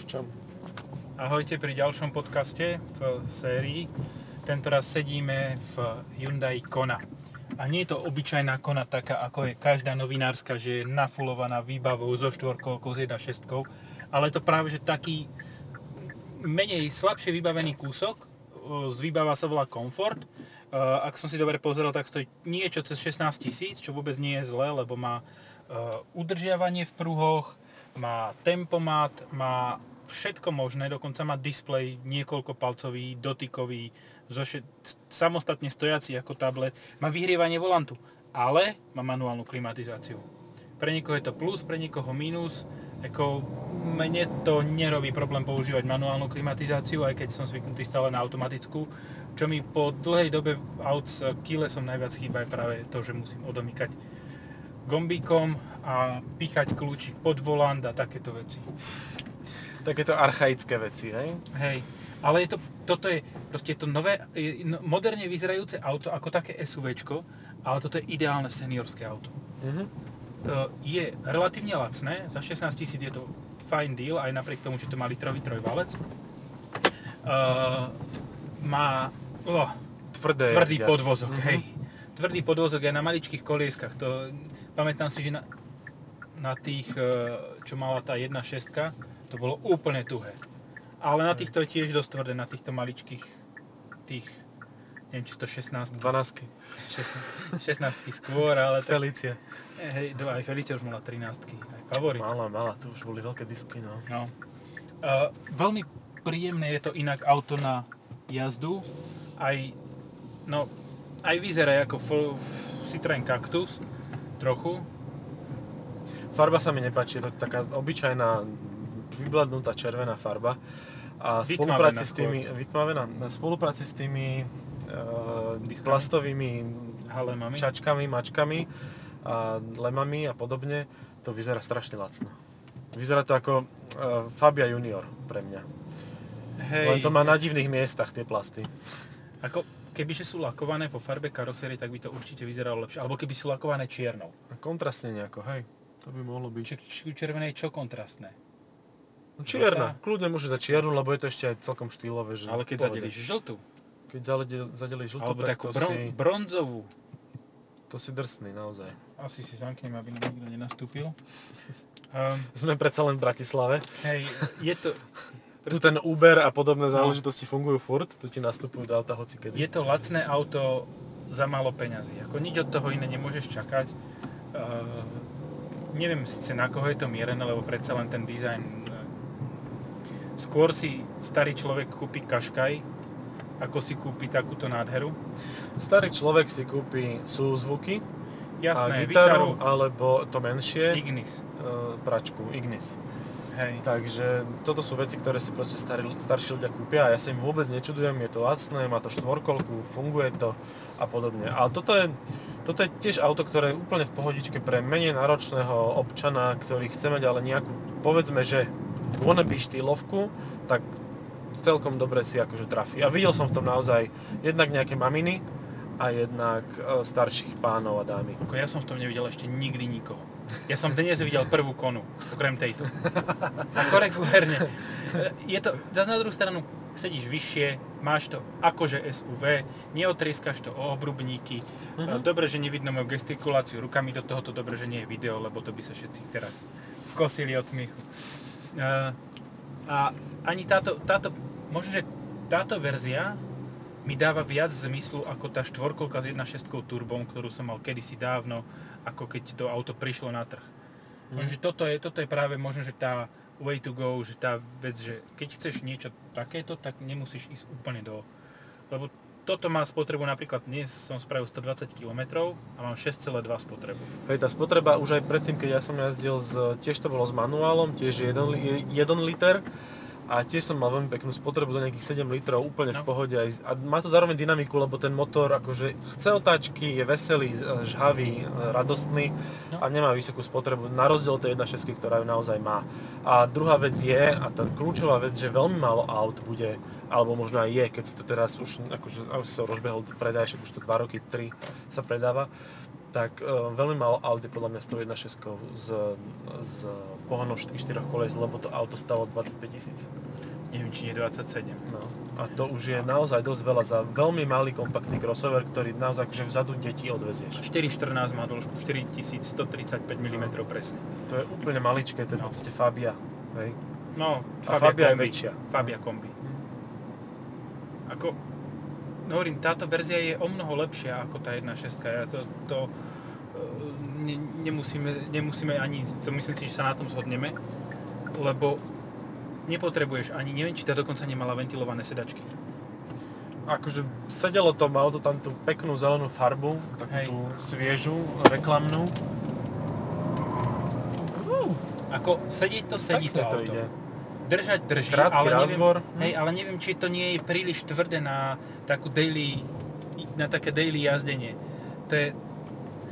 Púšťam. Ahojte pri ďalšom podcaste v sérii. Tentoraz sedíme v Hyundai Kona. A nie je to obyčajná Kona taká, ako je každá novinárska, že je nafulovaná výbavou so štvorkolkou, s 1.6, ale to práve že taký menej slabšie vybavený kúsok. Z výbava sa volá Comfort. Ak som si dobre pozeral, tak stojí niečo cez 16 tisíc, čo vôbec nie je zlé, lebo má udržiavanie v pruhoch, má tempomat, má všetko možné, dokonca má displej niekoľko palcový, dotykový, zošet, samostatne stojací ako tablet, má vyhrievanie volantu, ale má manuálnu klimatizáciu. Pre niekoho je to plus, pre niekoho minus, ako mne to nerobí problém používať manuálnu klimatizáciu, aj keď som zvyknutý stále na automatickú, čo mi po dlhej dobe aut s som najviac chýba je práve to, že musím odomýkať gombíkom a píchať kľúčik pod volant a takéto veci. Takéto archaické veci, hej? Hej. Ale je to, toto je proste to nové, no, moderne vyzerajúce auto ako také SUVčko, ale toto je ideálne seniorské auto. Mhm. Je relatívne lacné, za 16 tisíc je to fajn deal, aj napriek tomu, že to má litrový trojvalec. Uh, má oh, Tvrdé tvrdý jas. podvozok, Mhm. hej. Tvrdý podvozok je na maličkých kolieskach. To, pamätám si, že na, na tých, e, čo mala tá 1.6, to bolo úplne tuhé. Ale na týchto je tiež dosť tvrdé, na týchto maličkých, tých, neviem, či to 16, 12 16 skôr, ale Z tak, Felície. hej, dva, aj Felicia už mala 13 aj favorit. Mala, mala, to už boli veľké disky, no. No. Uh, veľmi príjemné je to inak auto na jazdu. Aj, no, aj vyzerá ako F- Citroen Cactus, trochu. Farba sa mi nepáči, je to taká obyčajná vybladnutá červená farba. A spolupráci s tými, vytmavená, spolupráci s tými uh, Diskami. plastovými Halemami. čačkami, mačkami a lemami a podobne, to vyzerá strašne lacno. Vyzerá to ako uh, Fabia Junior pre mňa. Hej, Len to má na divných miestach tie plasty. ako kebyže sú lakované vo farbe karosérie, tak by to určite vyzeralo lepšie. Alebo keby sú lakované čiernou. Kontrastne nejako, hej. To by mohlo byť. Či, či u červenej čo kontrastné? No, Čierna. Kľudne môže dať čiernu, lebo je to ešte aj celkom štýlové. Že Ale keď zadelíš žltú, Keď zadel, zadelíš žltú, alebo tak takú to, bron, si, bronzovú, to si drsný naozaj. asi si zamknem, aby nám nikto nenastúpil. Um, Sme predsa len v Bratislave. hej, je to, Tu ten Uber a podobné No. záležitosti fungujú furt, tu ti nastupujú do auta hocikedy. Je to lacné auto za málo peňazí. Ako nič od toho iné nemôžeš čakať. Uh, neviem síce na koho je to mierené, lebo predsa len ten dizajn... uh, skôr si starý človek kúpi kaškaj, ako si kúpi takúto nádheru. Starý človek si kúpi súzvuky Jasné, a gitaru, Vitaru, alebo to menšie, Ignis. e, pračku, Ignis. Hej. Takže toto sú veci, ktoré si proste starí, starší ľudia kúpia a ja sa im vôbec nečudujem, je to lacné, má to štvorkolku, funguje to a podobne. Ale toto je, toto je tiež auto, ktoré je úplne v pohodičke pre menej náročného občana, ktorý chce mať ale nejakú, povedzme, že wannabe štýlovku, tak celkom dobre si akože trafí. A videl som v tom naozaj jednak nejaké maminy a jednak e, starších pánov a dámy. Ako ja som v tom nevidel ešte nikdy nikoho. Ja som dnes videl prvú konu, okrem tejto. Ako regulérne. Je to, zase na druhú stranu, sedíš vyššie, máš to akože SUV, neotrieskaš to o obrubníky. Mhm. Dobre, že nevidno moju gestikuláciu rukami do tohoto, dobre, že nie je video, lebo to by sa všetci teraz kosili od smiechu. A ani táto, táto, možno, že táto verzia mi dáva viac zmyslu ako tá štvorkolka s 1.6 turbom, ktorú som mal kedysi dávno, ako keď to auto prišlo na trh. Možno, že toto je, toto je práve možno, že tá way to go, že tá vec, že keď chceš niečo takéto, tak nemusíš ísť úplne do... Lebo toto má spotrebu napríklad dnes som spravil 120 km a mám 6,2 spotrebu. Hej, tá spotreba už aj predtým, keď ja som jazdil, s, tiež to bolo s manuálom, tiež 1 liter a tiež som mal veľmi peknú spotrebu do nejakých 7 litrov, úplne v No. pohode. Aj, z- a má to zároveň dynamiku, lebo ten motor akože chce otáčky, je veselý, e, žhavý, e, radostný No. a nemá vysokú spotrebu, na rozdiel tej 1.6, ktorá ju naozaj má. A druhá vec je, a tá kľúčová vec, že veľmi málo aut bude, alebo možno aj je, keď si to teraz už, akože už sa rozbehol predaj, však už to 2 roky, 3 sa predáva, tak uh, veľmi málo Audi podľa mňa stojí 1.6 s, s pohonom 4 kolies, lebo to auto stalo 25 tisíc. Neviem, či nie 27. No. A to už je naozaj dosť veľa za veľmi malý kompaktný crossover, ktorý naozaj akože vzadu deti odvezieš. 414 má dĺžku, 4135 mm presne. To je úplne maličké, to je v No. podstate Fabia. Hej. No, A Fabia je kombi. väčšia. Fabia kombi. Ako, no hovorím, táto verzia je o mnoho lepšia ako tá 1.6. Ja to, to e, ne, nemusíme, nemusíme ani, to myslím si, že sa na tom zhodneme, lebo nepotrebuješ ani, neviem, či tá dokonca nemala ventilované sedačky. Akože sedelo to, malo to tam tú peknú zelenú farbu, takú Hej. tú sviežu, reklamnú. Uh, Ako, sedieť to sedí to pekne to auto. ide. Držať drží, Krátky ale neviem, hej, ale neviem, či to nie je príliš tvrdé na takú daily, na také daily jazdenie. To je,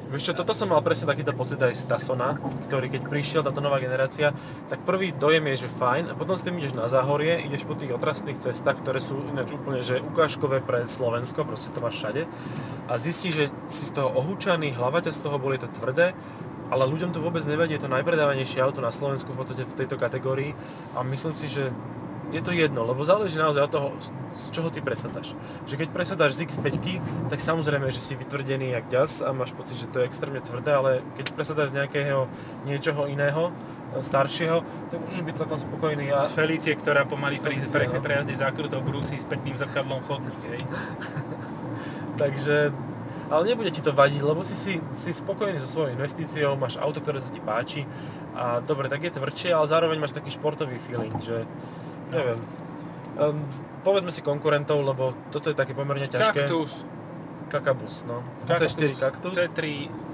Vieš čo, toto som mal presne takýto pocit aj z Tasona, ktorý keď prišiel táto nová generácia, tak prvý dojem je, že fajn, a potom s tým ideš na záhorie, ideš po tých otrasných cestách, ktoré sú ináč úplne že ukážkové pre Slovensko, proste to máš všade, a zistíš, že si z toho ohúčaný, hlava ťa z toho boli to tvrdé, ale ľuďom to vôbec nevadí, je to najpredávanejšie auto na Slovensku v podstate v tejto kategórii a myslím si, že je to jedno, lebo záleží naozaj od toho, z čoho ty presadáš. Že keď presadáš z X5, tak samozrejme, že si vytvrdený jak ďas a máš pocit, že to je extrémne tvrdé, ale keď presadáš z nejakého niečoho iného, e, staršieho, tak môžeš byť celkom spokojný. A z Felície, ktorá pomaly pri pre, no. prejazde zákrutou brúsi s pekným zrkadlom chodník, hej. Takže, ale nebude ti to vadiť, lebo si, si, si spokojný so svojou investíciou, máš auto, ktoré sa ti páči a dobre, tak je tvrdšie, ale zároveň máš taký športový feeling, že neviem. Um, povedzme si konkurentov, lebo toto je také pomerne ťažké. Kaktus, Kakabus, no. Kaktus, C4 Kaktus. C3,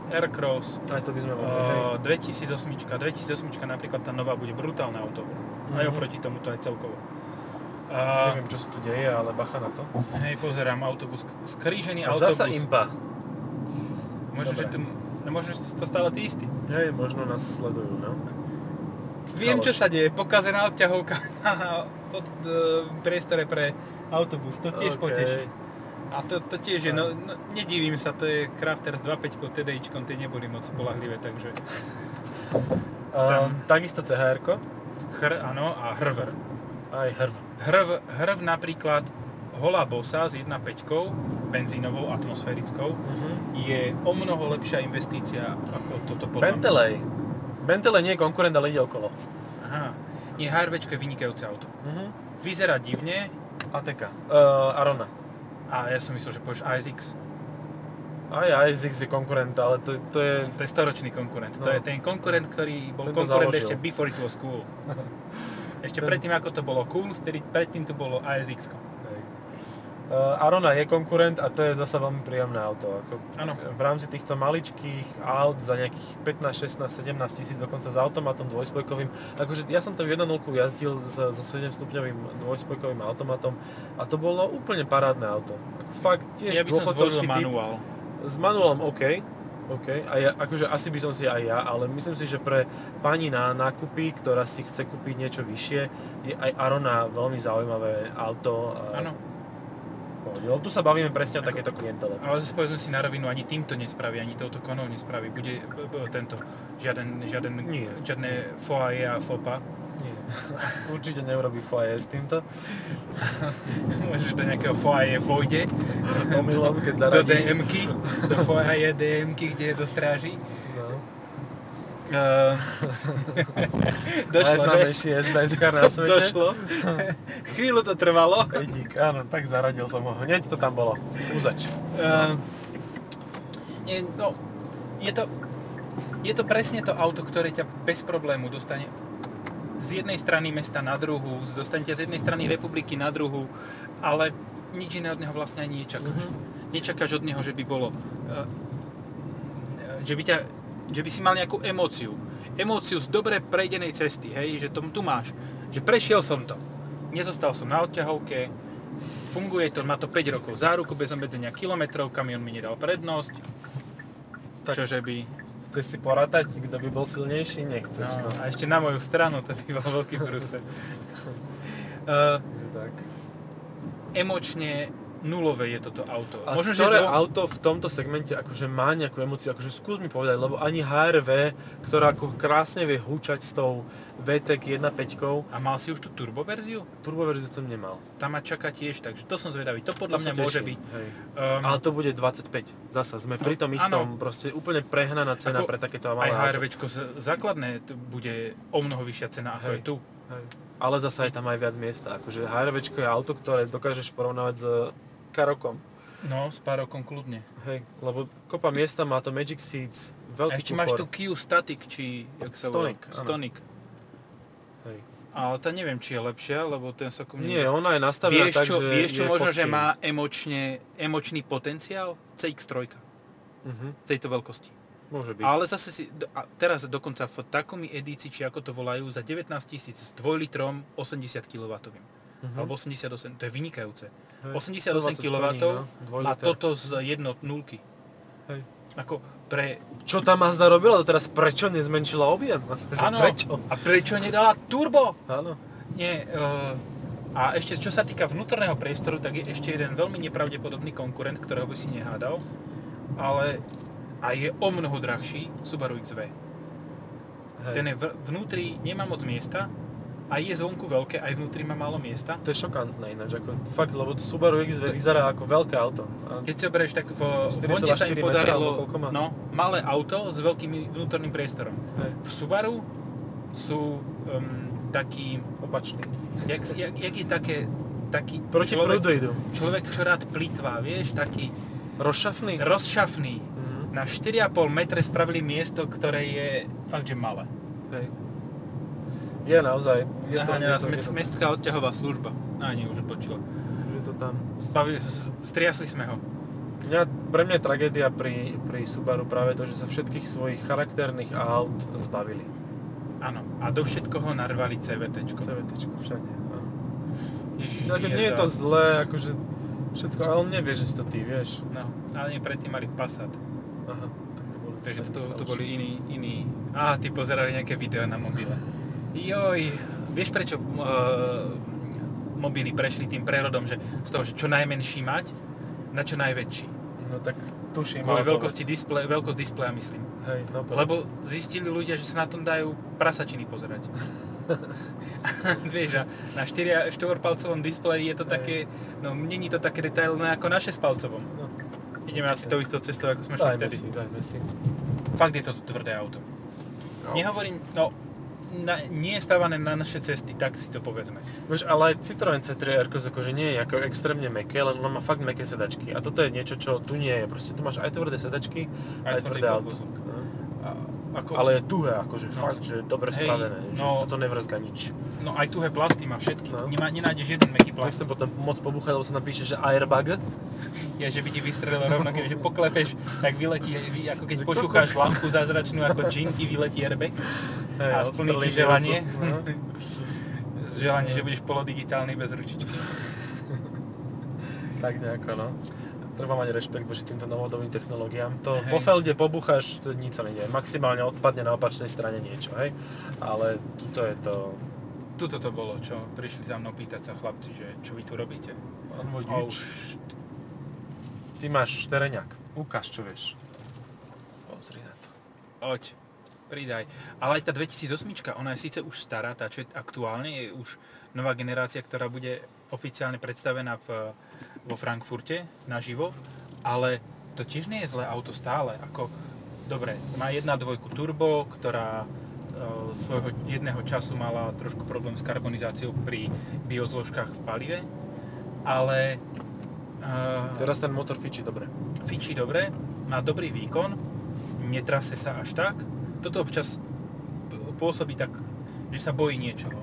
Aircross, Aj to by sme mohli, uh, 2008, 2008 napríklad tá nová bude brutálne auto. Aj Mhm. oproti tomuto aj celkovo. A, Neviem, čo sa tu deje, ale bacha na to. hej, pozerám, autobus, skrížený A autobus. zasa Impa. Možno, že, no, možno, že to stále tí istí. Hej, možno nás sledujú, no. Viem, čo Chaloš. sa deje. Pokazená odťahovka na pod, e, priestore pre autobus. To tiež OK. poteší. A to, to tiež je, no, no nedivím sa, to je Crafters 2.5 TDIčkom, tie neboli moc spolahlivé, takže Um, takisto chr chr, áno, a hrv. aj hrv. Hrv, hrv napríklad holá bosa s 1.5 benzínovou atmosférickou Uh-huh. je o mnoho lepšia investícia ako toto podľa. Bentley. Bentley nie je konkurent, ale ide okolo. Aha. Nie, HRVčko je vynikajúce auto. Uh-huh. Vyzerá divne ATK. Uh, Arona. a ja som myslel, že povieš ASX. Aj ISX je konkurent, ale to, to je... To je storočný konkurent. To No. je ten konkurent, ktorý bol Ten to konkurent založil. ešte before it was cool. Ešte predtým, ako to bolo cool, vtedy predtým to bolo ASX. Uh, Arona je konkurent a to je zasa veľmi príjemné auto. Ako v rámci týchto maličkých aut za nejakých 15, 16, 17 tisíc dokonca s automatom dvojspojkovým. Akože ja som to v 1.0 jazdil so, so 7 stupňovým dvojspojkovým automatom a to bolo úplne parádne auto. Ako fakt tiež Ja by som dôchodcovský typ. manuál. S manuálom OK, OK, a ja, akože asi by som si aj ja, ale myslím si, že pre pani na nákupy, ktorá si chce kúpiť niečo vyššie, je aj Arona veľmi zaujímavé auto. Áno. Lebo tu sa bavíme presne o takéto klientele. Ale zase povedzme si na rovinu, ani týmto nespraví, ani touto konou nespraví. Bude tento, žiaden, žiaden, Nie. žiadne foaje a fopa. Určite neurobí foaje s týmto. Môžeš do nejakého foaje vojde, Omylom, keď do zaradí. DM-ky, do foaje DM-ky, kde je do stráži. No. Uh, došlo, že? Najznámejší SBS na svete. Došlo. Chvíľu to trvalo. Edík, áno, tak zaradil som ho. Hneď to tam bolo. Úzač. Uh, nie, no, je to, je to presne to auto, ktoré ťa bez problému dostane z jednej strany mesta na druhú, dostane ťa z jednej strany republiky na druhú, ale nič iné od neho vlastne ani nečakáš. Mhm. Nečakáš od neho, že by bolo, uh, že by, ťa, že by si mal nejakú emóciu. Emóciu z dobre prejdenej cesty, hej, že to tu máš. Že prešiel som to. Nezostal som na odťahovke, funguje to, má to 5 rokov záruku bez obmedzenia kilometrov, kamion mi nedal prednosť. Tak- Čože by... Chceš si porátať, kto by bol silnejší? Nechceš, No, no. a ešte na moju stranu, to by bol veľký prúser. uh, Takže tak. emočne nulové je toto auto. A Možno, ktoré že zvo- auto v tomto segmente akože má nejakú emóciu, akože skús mi povedať, lebo ani HRV, ktorá ako krásne vie húčať s tou VTEC 1.5, A mal si už tú turbo verziu? turboverziu som nemal. Tam ma čaká tiež, takže to som zvedavý. To podľa To mňa môže byť. Hej. Um, Ale to bude 25. Zasa sme pri tom istom, proste úplne prehnaná cena Ako pre takéto aj malé auto. HRVčko z- základné bude o mnoho vyššia cena ako je tu. Hej. Ale zasa je tam aj viac miesta. Akože HRVčko je auto, ktoré dokážeš porovnávať s Karokom. No, s párokom kľudne. Hej, lebo kopa miesta má to Magic Seats, A veľký ešte máš kufor. tu Kia Static, či jak sa Stonic, volá? Stonic. Hej. Ale tá neviem, či je lepšia, lebo ten sa ku mne... Nie, ona je nastavená vieš tak, čo, že vieš čo možno, pod že má emočne, emočný potenciál? CX-3 Mhm, v tejto veľkosti. môže byť. Ale zase si, a teraz dokonca v takomi edícii, či ako to volajú, za 19 tisíc s 2 litrom 80 kW. Mhm. Alebo 88, to je vynikajúce. Hej, 88 120 kW no, má toto z jednot nulky. Hej. Ako pre... Čo tá Mazda robila doteraz? Prečo nezmenšila objem? Áno, Prečo? a prečo nedala turbo? Áno. Nie, uh, a ešte čo sa týka vnútorného priestoru, tak je ešte jeden veľmi nepravdepodobný konkurent, ktorého by si nehádal, ale a je o mnoho drahší, Subaru XV. Hej. Ten je v, vnútri, nemá moc miesta, a je zvonku veľké, aj vnútri má málo miesta. To je šokantné ináč, ako fakt, lebo Subaru XV vyzerá ako veľké auto. A Keď si oberieš, tak v 4,4 Honde sa im podarilo no, malé auto s veľkým vnútorným priestorom. Hej. V Subaru sú um, taký, Opačný. jak, jak, jak je také, taký Proti človek, idú. človek, čo rád plitvá, vieš, taký Rozšafný? rozšafný. Mhm. Na 4,5 metre spravili miesto, ktoré je fakt, že malé. Hej. Je naozaj. Je to, Naháňa nás je to, je to, mestská odťahová služba. A nie, už odbočila. že je to tam. Zbavi, z- striasli sme ho. Mňa, pre mňa je tragédia pri, pri Subaru práve to, že sa všetkých svojich charakterných aut zbavili. Áno. A do všetkoho narvali CVTčko. CVTčko všade. áno. Ježiš, Tak nie je to zlé, akože všetko, ale on nevie, že si to ty, vieš. No, ale nie, predtým mali Passat. Aha, tak to boli Takže to, to ďalší. boli iní, iní... Á, ty pozerali nejaké video na mobile. Joj, vieš prečo uh, mobily prešli tým prerodom, že z toho, že čo najmenší mať, na čo najväčší. No tak tuším. Kvôli veľkosti display, veľkosť displeja myslím. Hej, no povedz. Lebo zistili ľudia, že sa na tom dajú prasačiny pozerať. Vieš, a na 4, 4-palcovom displeji je to Hej. také, no není to také detailné ako na 6-palcovom. No, Ideme asi tou istou cestou, ako sme šli vtedy. si, dajme si. Fakt je to tvrdé auto. No. Nehovorím, no, na, nie je stávané na naše cesty, tak si to povedzme. Vieš, ale aj Citroen C3 Aircross akože nie je ako extrémne meké, len ono má fakt meké sedačky. A toto je niečo, čo tu nie je. Proste tu máš aj tvrdé sedačky, Aj aj, tvrdé auto. podvozok. Ako, Ale je tuhé, akože No. fakt, že dobre Hej, spravené. Že no. toto nevrzga nič. no aj tuhé plasty má všetky. No. Nemá, nenájdeš jeden meký plast. Nechcem potom môcť pobúchať, lebo sa napíše, že airbag. Je, že by ti vystrelilo rovno, keďže poklepeš, tak vyletí, vy- ako keď Že pošúcháš lampu zázračnú, ako džin ti vyletí airbag. Hej, A splní ti želanie. No. Želanie, že budeš polodigitálny bez ručičky. tak nejako, no. Treba mať rešpekt voči týmto novodobým technológiám. To Hej. po felde pobúchaš, to nič sa nedieje. Maximálne odpadne na opačnej strane niečo, hej. Ale tuto je to... Tuto to bolo, čo prišli za mnou pýtať sa chlapci, že čo vy tu robíte. Pán vodič. Ty máš tereňak. Ukáž, čo vieš. Pozri na to. Oď, pridaj. Ale aj tá 2008, ona je síce už stará, tá čo je aktuálne, je už nová generácia, ktorá bude oficiálne predstavená v, vo Frankfurte naživo, ale to tiež nie je zlé auto stále. Ako, dobre, má 1.2 turbo, ktorá e, svojho jedného času mala trošku problém s karbonizáciou pri biozložkách v palive, ale e, Teraz ten motor fičí dobre. fičí dobre, má dobrý výkon, netrase sa až tak. Toto občas pôsobí tak, že sa bojí niečoho.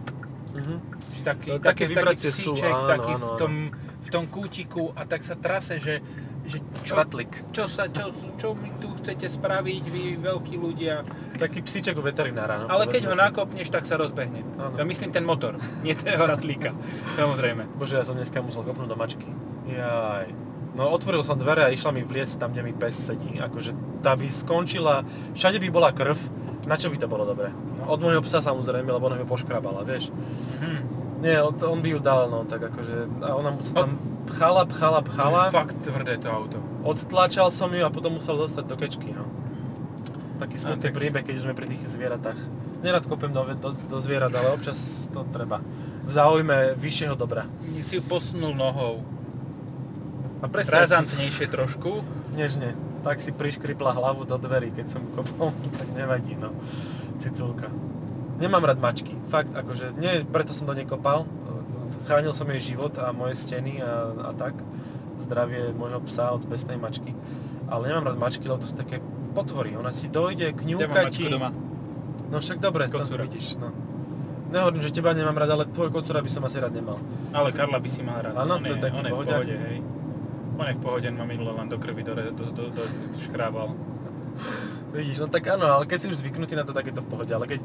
Mhm. Že taký, No, taký, také taký vibrácie sú, psíček, áno, taký áno, v, áno. tom, v tom kútiku a tak sa trase, že, že čo, Ratlik. čo, sa, čo, čo mi tu chcete spraviť, vy veľkí ľudia. Taký psíček u veterinára, no. Ale keď ho si. nakopneš, tak sa rozbehne. Áno. Ja myslím ten motor, nie toho ratlíka. Samozrejme. Bože, ja som dneska musel kopnúť do mačky. Jaj. No otvoril som dvere a išla mi vliecť tam, kde mi pes sedí. Akože tá by skončila, všade by bola krv, na čo by to bolo dobré? No, od môjho psa samozrejme, lebo ona ho poškrabala, vieš. Hm. Nie, on, by ju dal, no, tak akože, a ona sa tam pchala, pchala, pchala, To je fakt tvrdé to auto. odtlačal som ju a potom musel dostať do kečky, no. Taký smutný tak- príbeh, keď už sme pri tých zvieratách. Nerad kopem do, do, do zvierat, ale občas to treba. V záujme vyššieho dobra. Si ju posunul nohou. A presne, Razantnejšie trošku. nežne. Tak si priškripla hlavu do dverí, keď som kopol, tak nevadí, no. Ciculka. Nemám rád mačky, fakt, akože, nie, preto som do nej kopal. Chránil som jej život a moje steny a, a tak. Zdravie môjho psa od besnej mačky. Ale nemám rád mačky, lebo to sú také potvory. Ona si dojde, kňúka ti. doma. No však dobre, to Kocúra. vidíš, no. Nehovorím, že teba nemám rád, ale tvoj kocúra by som asi rád nemal. Ale Karla by si mal rád. Áno, to je taký pohode, hej. Je v pohode, ma minule len do krvi do, do, do, do, do škrábal. Vidíš, no tak áno, ale keď si už zvyknutý na to, tak je to v pohode. Ale keď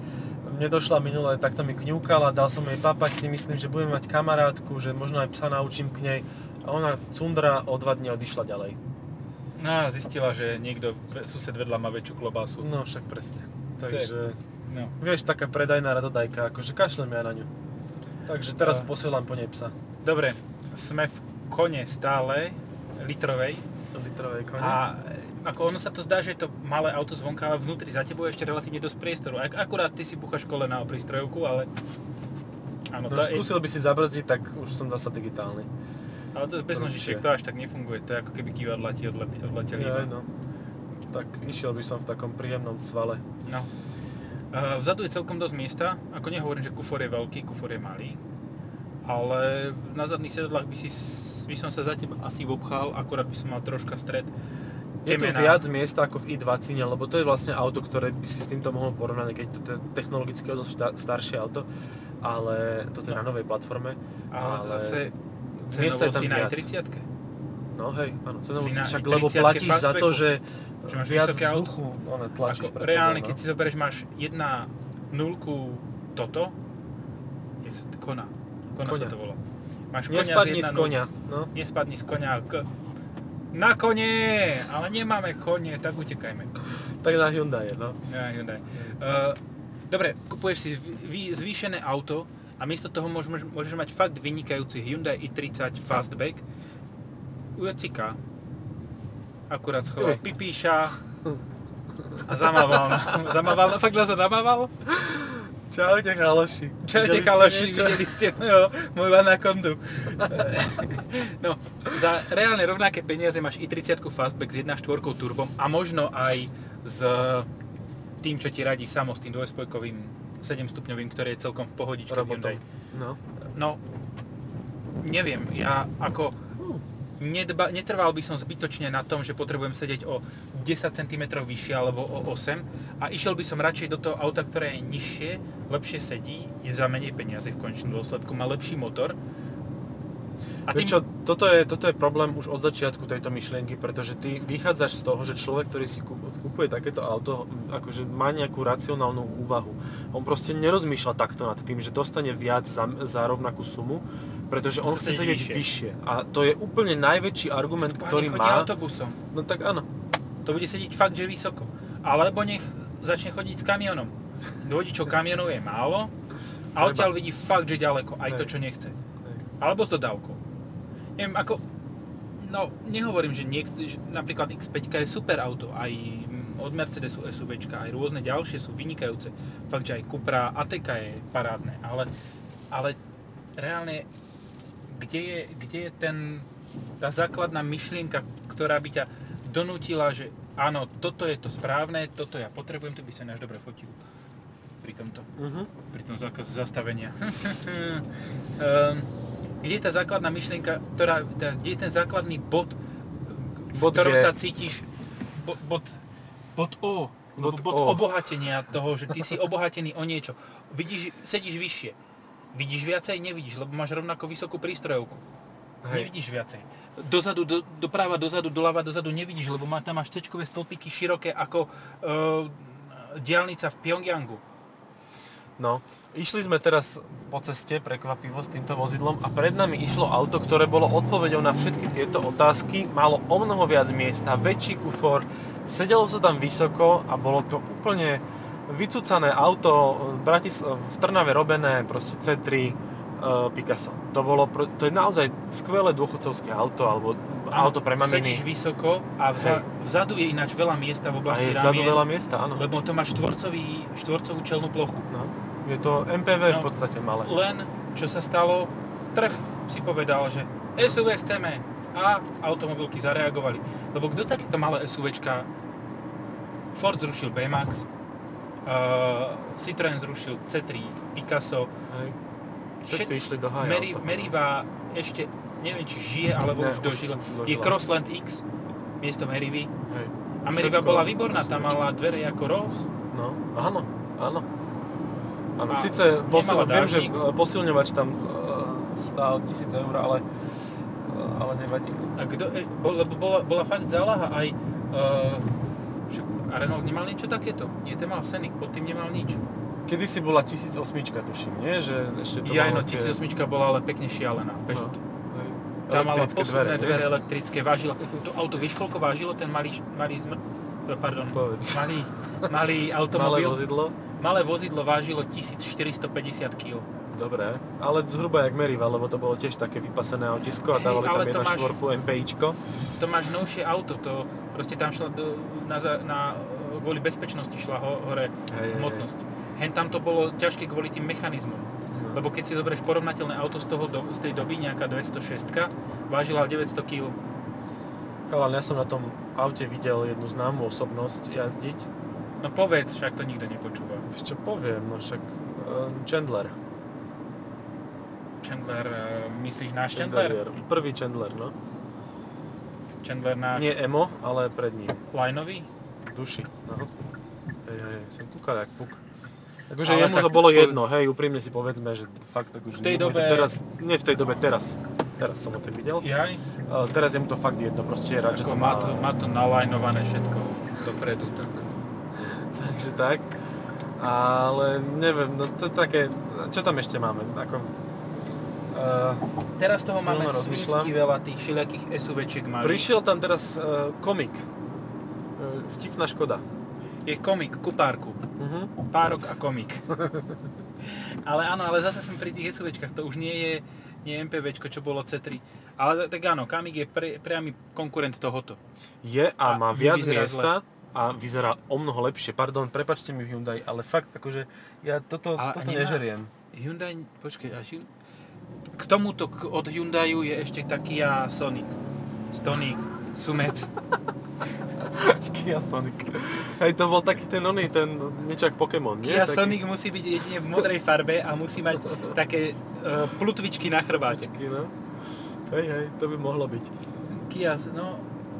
mne došla minule, takto mi kňúkala, dal som jej papať, si myslím, že budem mať kamarátku, že možno aj psa naučím k nej. A ona cundra o dva dní odišla ďalej. No a zistila, že niekto, sused vedľa má väčšiu klobásu. No však presne. Takže, No. vieš, taká predajná radodajka, akože kašlem ja na ňu. Takže teraz A- posielam po nej psa. Dobre, sme v kone stále, litrovej. Litrovej kone. A e, ako ono sa to zdá, že je to malé auto zvonka, ale vnútri za tebou je ešte relatívne dosť priestoru. Ak, akurát ty si buchaš kolena o prístrojovku, ale... Áno, No, to je, skúsil by si zabrzdiť, tak už som zasa digitálny. ale to bez nožičiek, to až tak nefunguje. To je ako keby kývadla ti odle, odleteli. Ja, no. Tak išiel by som v takom príjemnom cvale. No. Uh, vzadu je celkom dosť miesta, ako nehovorím, že kufor je veľký, kufor je malý, ale na zadných sedadlách by, si, by som sa zatiaľ asi obchal, akurát by som mal troška stred. Je tu viac miesta ako v i20, lebo to je vlastne auto, ktoré by si s týmto mohol porovnať, keď to je technologicky o staršie auto, ale toto je No. na novej platforme. Ale, ale zase miesta je tam si na viac. 30 No hej, áno, cenovo Si si však, lebo 30-ke platíš za to, že, Že máš viac vzduchu one, tlačíš Ako, reálne, sebou, keď no. si zoberieš, máš jedna nulku toto, jak sa to, kona, kona sa to volá. Máš Nespadni z 1.0. konia, no. Nespadni z konia k... Na kone! Ale nemáme kone, tak utekajme. Tak na Hyundai, no. Ja, Hyundai. Uh, dobre, kupuješ si zvýšené auto a miesto toho môžeš, môžeš mať fakt vynikajúci Hyundai i30 Fastback. Ujocika. Akurát schoval pipíša a zamával. zamával, fakt nás zamával? Čaute chaloši. Čaute chaloši, videli ste jo, moju anakondu. no, za reálne rovnaké peniaze máš i30 Fastback s 1.4 turbom a možno aj s tým, čo ti radí samo, s tým dvojspojkovým 7 stupňovým, ktorý je celkom v pohodičke. No. No, neviem, ja ako nedba, netrval by som zbytočne na tom, že potrebujem sedieť o 10 cm vyššie alebo o 8 a išiel by som radšej do toho auta, ktoré je nižšie, lepšie sedí, je za menej peniazy v končnom dôsledku, má lepší motor. A Vieš čo, toto je, toto je problém už od začiatku tejto myšlienky, pretože ty vychádzaš z toho, že človek, ktorý si kupuje takéto auto, akože má nejakú racionálnu úvahu. On proste nerozmýšľa takto nad tým, že dostane viac za, za rovnakú sumu, pretože on Chce sedieť vyššie. vyššie. A to je úplne najväčší argument, Páni, ktorý má. autobusom. No tak áno. To bude sedieť fakt, že vysoko. Alebo nech začne chodiť s kamionom. Vodičov kamionov je málo a odtiaľ vidí fakt, že ďaleko, aj to, čo nechce. Alebo s dodávkou. Neviem, ako... No, nehovorím, že niekto, že napríklad X5 je super auto, aj mm, od Mercedesu SUVčka, aj rôzne ďalšie sú vynikajúce. Fakt, že aj Cupra ATK je parádne, ale, ale reálne, kde je, kde je ten, tá základná myšlienka, ktorá by ťa donútila, že áno, toto je to správne, toto ja potrebujem, tu by sa náš dobre fotil pri tomto Mhm. pri tom zákaze zastavenia. um, kde je tá základná myšlienka, ktorá, kde je ten základný bod, Bod ktorom sa cítiš, bod, bod, bod O, bod, Bod O. obohatenia toho, že ty si obohatený o niečo. Vidíš, sedíš vyššie. Vidíš viacej? Nevidíš, lebo máš rovnako vysokú prístrojovku. Hej. Nevidíš viacej. Dozadu, do, doprava, dozadu, doľava, dozadu nevidíš, lebo má, tam máš cečkové stĺpiky široké ako uh, diálnica v Pyongyangu. No, išli sme teraz po ceste prekvapivo s týmto vozidlom a pred nami išlo auto, ktoré bolo odpoveďou na všetky tieto otázky, malo o mnoho viac miesta, väčší kufor, sedelo sa tam vysoko a bolo to úplne vycúcané auto v, Trnave robené, proste C3, uh, Picasso. To, bolo, to je naozaj skvelé dôchodcovské auto, alebo auto pre maminy. Sedíš vysoko a vza, vzadu je ináč veľa miesta v oblasti je vzadu ramien, veľa miesta, áno. lebo to má štvorcový, štvorcovú čelnú plochu. No. Je to MPV v No. podstate malé. Len, čo sa stalo, trh si povedal, že SUV chceme a automobilky zareagovali. Lebo kto takéto malé SUVčka Ford zrušil B-Max, uh, Citroën zrušil C3, Picasso, Hej. Všetci Všet- išli do haja. Meri. Meriva ešte, neviem či žije, alebo Ne, už už- dožila, už je. Crossland X miesto Merivy. Hej. A Meriva bola výborná, SUVčka. mala dvere ako Rolls. No, áno, áno. Áno, síce posil, viem, že e, posilňovač tam e, stál 1000 eur, ale, e, ale nevadí. A bol, lebo bola, bola fakt zálaha aj... Uh, a Renault nemal niečo takéto? Nie, ten mal Scenic, pod tým nemal nič. Kedy si bola 1008, tuším, nie? Že ešte to Ja, malo no, tie- 1008 bola ale pekne šialená, Peugeot. No. Tá mala posuvné nie? dvere elektrické, vážila. To auto, vieš koľko vážilo ten malý, malý zmr... eh, Pardon, Povedz. malý, malý Malé automobil. vozidlo? Malé vozidlo vážilo 1450 kg. Dobre, ale zhruba jak Meriva, lebo to bolo tiež také vypasené autisko a dávali tam ale to 1.4 máš- MPIčko. To máš novšie auto, to proste tam šla do, na, na, kvôli bezpečnosti šla ho, hore hej, hmotnosť. Hen tam to bolo ťažké kvôli tým mechanizmom. No. Lebo keď si zoberieš porovnateľné auto z, toho, do, z tej doby, nejaká 206, vážila 900 kg. Chalan, ja som na tom aute videl jednu známu osobnosť jazdiť. No povedz, však to nikto nepočúva. Vieš čo poviem, no však uh, Chandler. Chandler, eh, myslíš náš Chandler? Interiér. Prvý Chandler, no. Chandler náš Nie Emo, ale pred ním. lineový? Duši, no. Hej, hej, som kúkal jak puk. Takže Ale jemu tak to bolo po- jedno, hej, úprimne si povedzme, že fakt tak už V tej dobe- teraz, nie v tej dobe, teraz. Teraz som ho tak videl. Jaj? Ale teraz je mu to fakt jedno, proste je rád, že to má to, má to nalajnované všetko dopredu, tak... Takže tak. Ale neviem, no to také, čo tam ešte máme? Ako, uh, Teraz toho máme svinsky veľa tých všelijakých SUVčiek malých. prišiel tam teraz uh, komik. Uh, vtipná škoda. Je komik, kupárku. Uh-huh. Párok a komik. ale áno, ale zase som pri tých SUVčkách, to už nie je, nie MPVčko, čo bolo C3. Ale tak áno, Kamik je pre, priamy konkurent tohoto. Je a, A má viac miesta a vyzerá o mnoho lepšie. Pardon, prepačte mi Hyundai, ale fakt akože ja toto, A- a toto nemá- nežeriem. Hyundai, počkej, a Hyun... K tomuto od Hyundaiu je ešte taký a Sonic. Stonic, Sumec. Kia Sonic. Hej, to bol taký ten oný, ten niečo jak Pokémon, nie? Kia Taký- Sonic musí byť jedine v modrej farbe a musí mať také uh, plutvičky na chrbáte. Taký, no. Hej, hej, to by mohlo byť. Kia, no...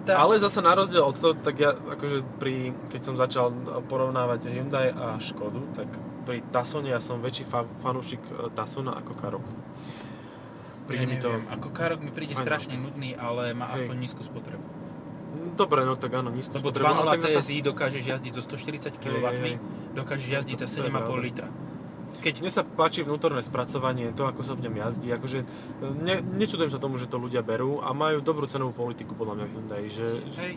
Tá, Ale zase na rozdiel od toho, tak ja akože pri, keď som začal porovnávať Hyundai a Škodu, tak pri Tasone ja som väčší fa- fanúšik e, Tasona ako Karok. Príde ja mi to... Ako Karok mi príde fajn strašne nudný, ale má Hej. aspoň nízku spotrebu. Dobre, no tak áno, nízko Lebo spotrebu, ale 2.0 tak zase- TSI dokážeš jazdiť zo 140 kW, hej. dokážeš jazdiť za To je 7,5 pravda. litra. Keď Mne sa páči vnútorné spracovanie, to ako sa v ňom jazdí, akože ne, nečudujem sa tomu, že to ľudia berú a majú dobrú cenovú politiku podľa mňa Hyundai, že, Hej,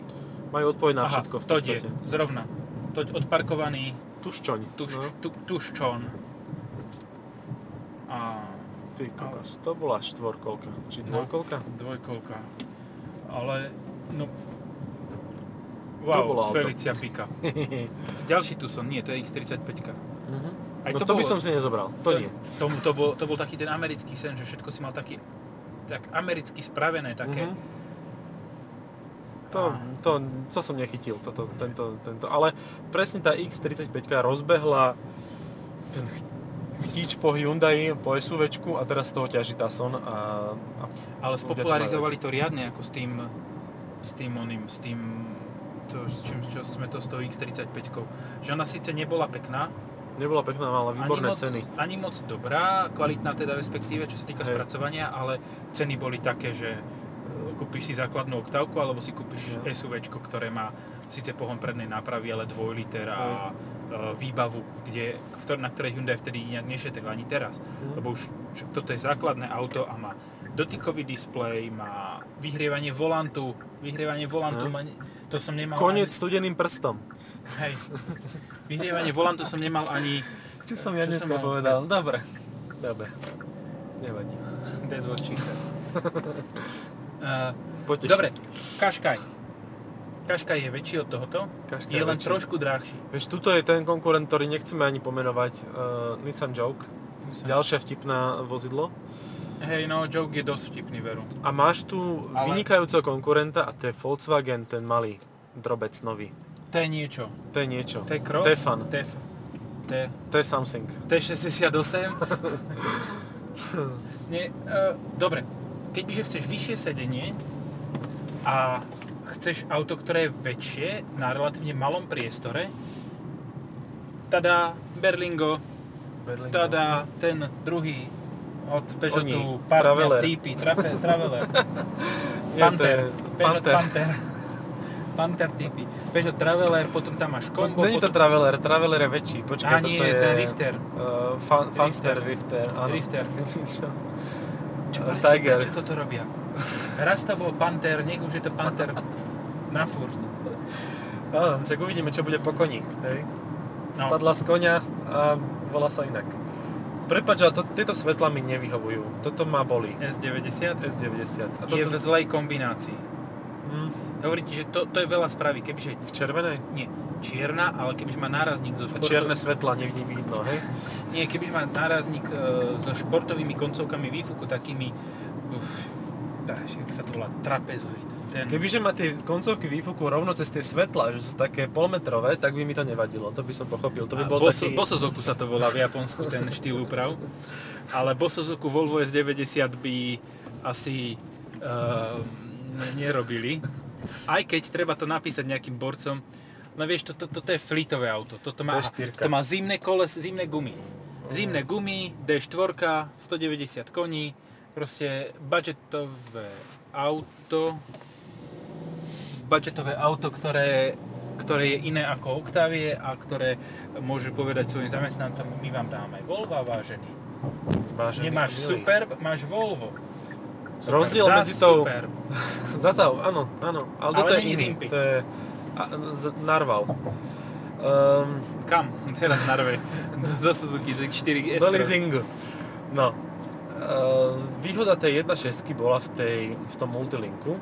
majú odpoveď na aha, všetko v to je, podstate. zrovna. Toť odparkovaný Tuščoň. tuš, no. tu, tuščon. A Ty kokos, to bola štvorkolka, či No. dvojkolka? dvojkolka. Ale, no... To bolo Wow, auto. Felicia Pika. Ďalší Tucson, nie, to je X35. Mhm. Aj no to to, by bolo- som si nezobral, to, nie. To, to, bol, to bol taký ten americký sen, že všetko si mal taký tak americky spravené, také. Mhm. To, to, to som nechytil, toto, tento, tento, ale presne tá X35 rozbehla ten ch- chtíč po Hyundai, po SUVčku a teraz z toho ťaží Tason a, a Ale to spopularizovali to riadne, ako s tým, s tým oným, s tým, to, čím, čo sme to s tou X35. Že ona síce nebola pekná, nebola pekná, mala výborné ani moc, ceny. ani moc dobrá, kvalitná teda respektíve, čo sa týka Hej. spracovania, ale ceny boli také, že e, kúpiš si základnú oktávku, alebo si kúpiš Jo. SUVčko, ktoré má síce pohon prednej nápravy, ale 2 liter a e, výbavu, kde, na ktorej Hyundai vtedy nejak nešetril ani teraz. Mhm. Lebo už toto je základné auto a má dotykový displej, má vyhrievanie volantu, vyhrievanie volantu, má, to som nemal Koniec ani, studeným prstom. hej, vyhrievanie volantu som nemal ani, Čo som ja Čo dneska som mal? povedal? Dobre. Dobre. Nevadí. That's what she said. uh, Poteším. dobre, Kaškaj. Kaškaj je väčší od tohoto, Qashqai je len väčší. trošku drahší. Vieš, tuto je ten konkurent, ktorý nechceme ani pomenovať, uh, Nissan Joke. Ďalšia vtipná vozidlo. Hej, no, joke je dosť vtipný, veru. A máš tu Ale- vynikajúceho konkurenta a to je Volkswagen, ten malý drobec nový. To je niečo. To je niečo. To je cross? To je fun. To je, to je, To je something. to je 68. Nie, uh, dobre. Keďže chceš vyššie sedenie a chceš auto, ktoré je väčšie na relatívne malom priestore, tada Berlingo, Berlingo. tada ten druhý od Peugeotu, Oni, partner Traveler. typy, trafe, Traveler, Panther, Peugeot Panther. Panther. Panther typy. Peugeot Traveler, potom tam máš kombo, Není to potom... Traveler, Traveler je väčší. Počkaj, Á, nie, toto je... ten Rifter. Uh, fan, Fanster Rifter, áno. Rifter. Čo? Čo, prečo, Tiger. prečo toto robia? Raz to bol Panther, nech už je to Panther na furt. Áno, však uvidíme, čo bude po koni. Hej? No. Spadla z konia a volá sa inak. Prepač, ale to, tieto svetla mi nevyhovujú. Toto ma boli. S90 S90. A je toto... v zlej kombinácii. Hm, Hovorí ti, že to, to je veľa spraví, kebyže v červenej? nie čierna, ale kebyže má nárazník so A športov... čierne svetla nevidí vidno, hej? Nie, kebyže má nárazník e, so športovými koncovkami výfuku, takými... Uf, dáš, jak sa to volá? Trapezoid. Ten, Kebyže má tie koncovky výfuku rovno cez tie svetla, že sú také polmetrové, tak by mi to nevadilo. To by som pochopil. To by bol Boso, taký... Bosozoku sa to volá v Japonsku, ten štýl úprav. Ale Bosozoku Volvo S90 by asi uh, nerobili. Aj keď treba to napísať nejakým borcom. No vieš, toto to, to, to je fleetové auto. Toto má, D4. to má zimné koles, zimné gumy. Zimné gumy, D4, 190 koní, proste budgetové auto, budgetové auto, ktoré, ktoré je iné ako Octavie a ktoré môže povedať svojim zamestnancom, my vám dáme Volvo, vážený. Vážený Nemáš milý. Superb, máš Volvo. Rozdiel za medzi tou- Superb. Zazav, áno, áno. Ale, Ale toto je iný. Zimpy. To je a, z, Narval. Um, Kam? Teraz na Narve. Zo Suzuki Z4 S. do leasingu. No. Uh, výhoda tej 1.6 bola v, tej, v tom multilinku,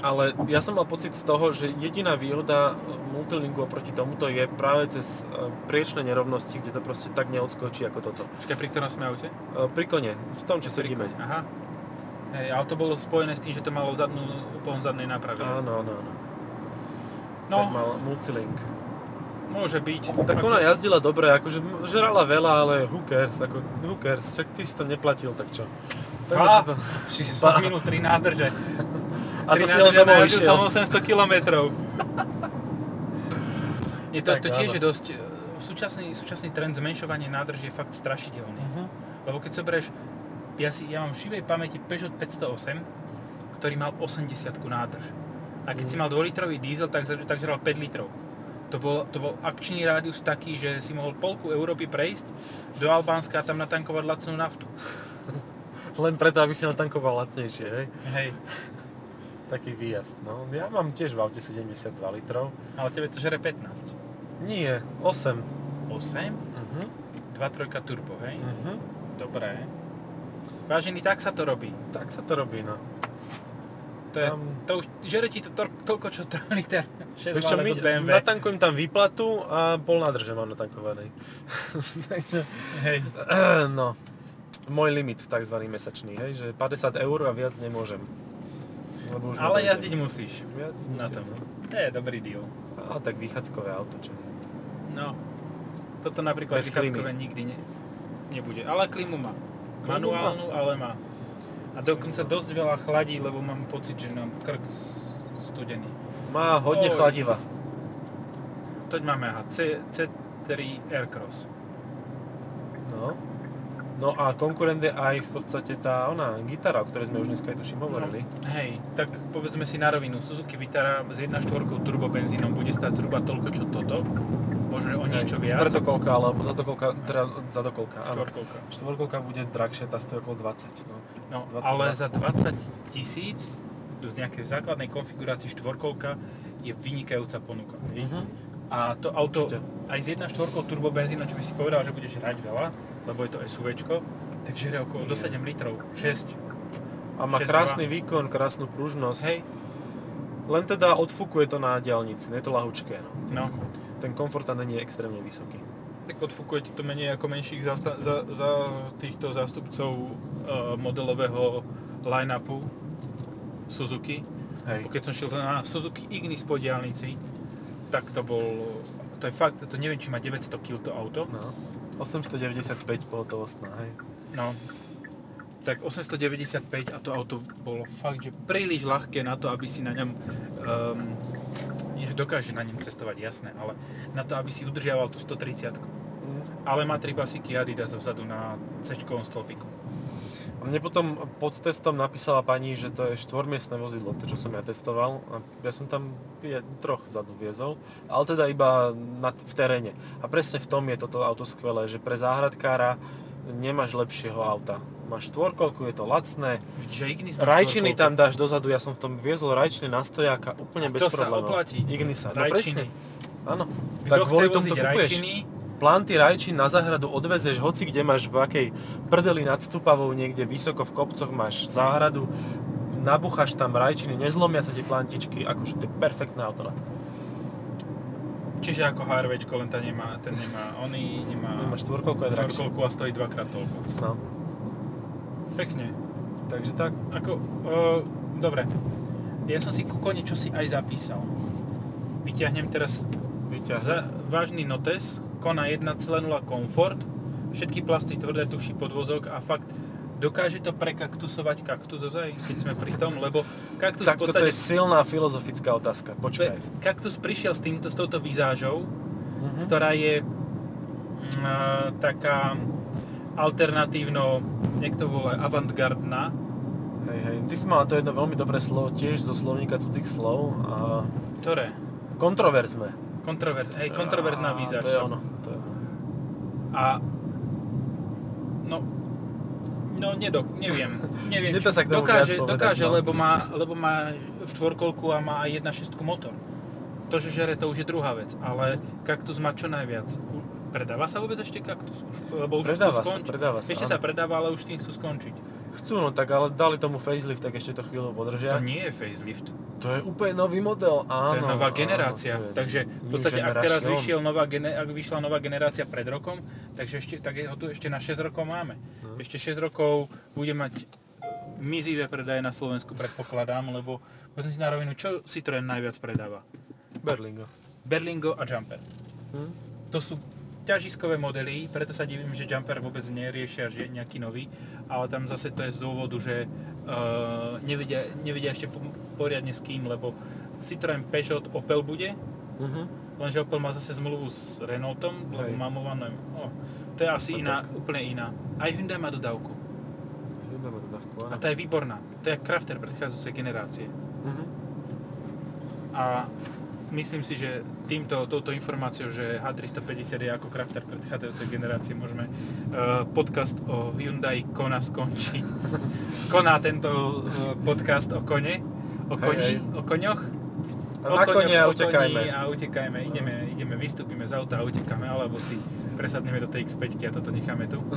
ale ja som mal pocit z toho, že jediná výhoda multilinku oproti tomuto je práve cez uh, priečné nerovnosti, kde to proste tak neodskočí ako toto. Počkaj, pri ktorom sme aute? Uh, pri kone, v tom, čo sedíme. Aha. Hej, ale to bolo spojené s tým, že to malo zadnú, pohon zadnej náprave. Áno, áno, áno. No, Tak mal multilink. môže byť. Tak ona jazdila dobre, akože žrala veľa, ale who cares, ako who cares, však ty si to neplatil, tak čo. Tak to... Čiže som minul 3 nádrže. A to si len domov išiel. som 800 kilometrov. Je to, Tak to tiež je dosť, e, súčasný, súčasný trend zmenšovania nádrží je fakt strašidelný. Mhm. Lebo keď zoberieš, ja, si, ja mám v šivej pamäti Peugeot 508, ktorý mal 80 nádrž. A keď Mhm. si mal 2-litrový diesel, tak, tak žral 5 litrov. To bol, to bol akčný rádius taký, že si mohol polku Európy prejsť do Albánska a tam natankovať lacnú naftu. Len preto, aby si natankoval lacnejšie, hej. Hej, Taký výjazd, no. Ja mám tiež v aute 72 litrov. ale tebe to žere 15. Nie, 8. 8, Mhm. 2.3 turbo, hej? Mhm. Dobré. Vážený, tak sa to robí. Tak sa to robí, no. To, je, Tam- to už žere ti to to, toľko, čo 3 liter 6 Vieš čo, my, BMW. natankujem tam výplatu a pol nádrže mám natankovanej. Takže, Hej. no, môj limit takzvaný mesačný, hej, že 50 eur a viac nemôžem. Lebo už Ale jazdiť musíš. Jazdiť Na musím, tom. To je dobrý deal. A tak vychádzkové auto, čo? No. Toto napríklad Bez vychádzkové nikdy ne, nebude. Ale klimu má. Manuálnu, ale má. A dokonca dosť veľa chladí, lebo mám pocit, že nám krk studený. Má hodne Oj. chladiva. Toť máme, aha, C, C3 Aircross. No. No a konkurent je aj v podstate tá ona gitara, o ktorej sme už dneska aj tuším hovorili. No, hej, tak povedzme si na rovinu, Suzuki Vitara s 1.4 turbobenzínom bude stať zhruba toľko, čo toto. Možno o niečo Hej, viac. Sprtokolka, alebo zadokolka, teda zadokolka, áno. Štvorkolka. Štvorkolka bude drahšia, tá stojí okolo 20. No. No, 22. ale za 20 tisíc z nejakej základnej konfigurácii štvorkolka je vynikajúca ponuka. Mhm. A to auto Určite. aj s 1.4 turbobenzínom, čo by si povedal, že budeš hrať veľa, lebo je to SUVčko, je tak žere okolo do 7 litrov, 6. A má 6,2. krásny výkon, krásnu pružnosť. Hej, Len teda odfúkuje to na diaľnici, nie je to lahučké. No. no. Ten komfort tam není extrémne vysoký. Tak odfúkuje ti to menej ako menších zasta- za, za týchto zástupcov uh, modelového line-upu Suzuki. Hej. Keď som šiel na Suzuki Ignis po diálnici, tak to bol, to je fakt, to neviem, či má 900 kg to auto. No. 895 pohotovostná, hej. No, tak 895 a to auto bolo fakt, že príliš ľahké na to, aby si na ňom, um, nie že dokáže na ňom cestovať, jasné, ale na to, aby si udržiaval tú 130 Mm. ale má tri pasíky Adidas vzadu na c stĺpiku. Mne potom pod testom napísala pani, že to je štvormiestne vozidlo, to čo som ja testoval. Ja som tam je, troch vzadu viezol, ale teda iba na, v teréne. A presne v tom je toto auto skvelé, že pre záhradkára nemáš lepšieho auta. Máš štvorkolku, je to lacné, Vidíš, Ignis Rajčiny tam dáš dozadu, ja som v tom viezol rajčiny na stojáka úplne bez To sa problémov. oplatí. Ignisa, no presne. Áno. Kto Tak chce voziť rajčiny, Planty rajčín na záhradu odvezeš, hoci kde máš v akej prdeli nad Stupavou, niekde vysoko v kopcoch máš záhradu, nabucháš tam rajčiny, nezlomia sa ti plantičky, akože to je perfektné auto na to. čiže ako HRVčko, len ten nemá, ten nemá, oný nemá Máš štvorkolku drahšie. štvorkolku a stojí dvakrát toľko. No, Pekne. takže tak. Ako, uh, dobre. Ja som si ku koni čo si aj zapísal. Vyťahnem teraz Vyťahni. za, vážny notes, Kona 1.0 komfort, všetky plasty tvrdé tuší podvozok a fakt dokáže to prekaktusovať kaktus ozaj, keď sme pri tom, lebo kaktus Tak v podstate... je silná filozofická otázka, počkaj. Kaktus prišiel s, týmto, s touto výzážou, Mhm. ktorá je a, taká alternatívno, nech to volá, avantgardná. Hej, hej. Ty si mal to jedno veľmi dobré slovo tiež zo slovníka cudzích slov a Ktoré? kontroverzné. Kontroverz, hej, kontroverzná A, výzáž. To je ono. To je ono. A no, no nedok, neviem, neviem. Nedá sa k tomu dokáže, povedať, dokáže no. lebo, má, lebo má štvorkolku a má aj 1.6 motor. To, že žere, to už je druhá vec, ale kaktus má čo najviac. Predáva sa vôbec ešte kaktus? Už, lebo už Predáva chcú sa, predáva sa, Ešte áno. sa predáva, ale už tým chcú skončiť. Chcú, no tak ale dali tomu facelift, tak ešte to chvíľu podržia. To nie je facelift. To je úplne nový model, áno. To je nová áno, generácia. to je takže v podstate, ak teraz vyšiel nová, ak vyšla nová generácia pred rokom, takže ešte, tak ho tu ešte na 6 rokov máme. No. Ešte 6 rokov bude mať mizivé predaje na Slovensku, predpokladám, lebo povedzme si na rovinu, čo Citroen najviac predáva? Berlingo. Berlingo a Jumper. Hm? To sú ťažiskové modely, preto sa divím, že Jumper vôbec neriešia že nejaký nový, ale tam zase to je z dôvodu, že uh, nevedia, nevedia ešte po- poriadne s kým, lebo Citroen Peugeot Opel bude, Mhm. lenže Opel má zase zmluvu s Renaultom, lebo má mované, oh, to je asi No iná, tak. úplne iná. Aj Hyundai má dodávku Hyundai má dodávku, áno. a tá je výborná. To je Crafter predchádzajúcej generácie. Mhm. A myslím si, že týmto, touto informáciou, že H350 je ako Crafter predchádzajúcej generácie, môžeme uh, podcast o Hyundai Kona skončiť. Skoná tento uh, podcast o kone, o Hej, koni, hej. o koňoch. A na kone a o utekajme. A utekajme, ideme, ideme, vystúpime z auta a utekáme, alebo si presadneme do tej X5 a toto necháme tu.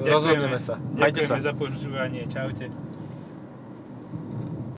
Rozhodneme sa. Majte Ďakujeme sa. za počúvanie, čaute.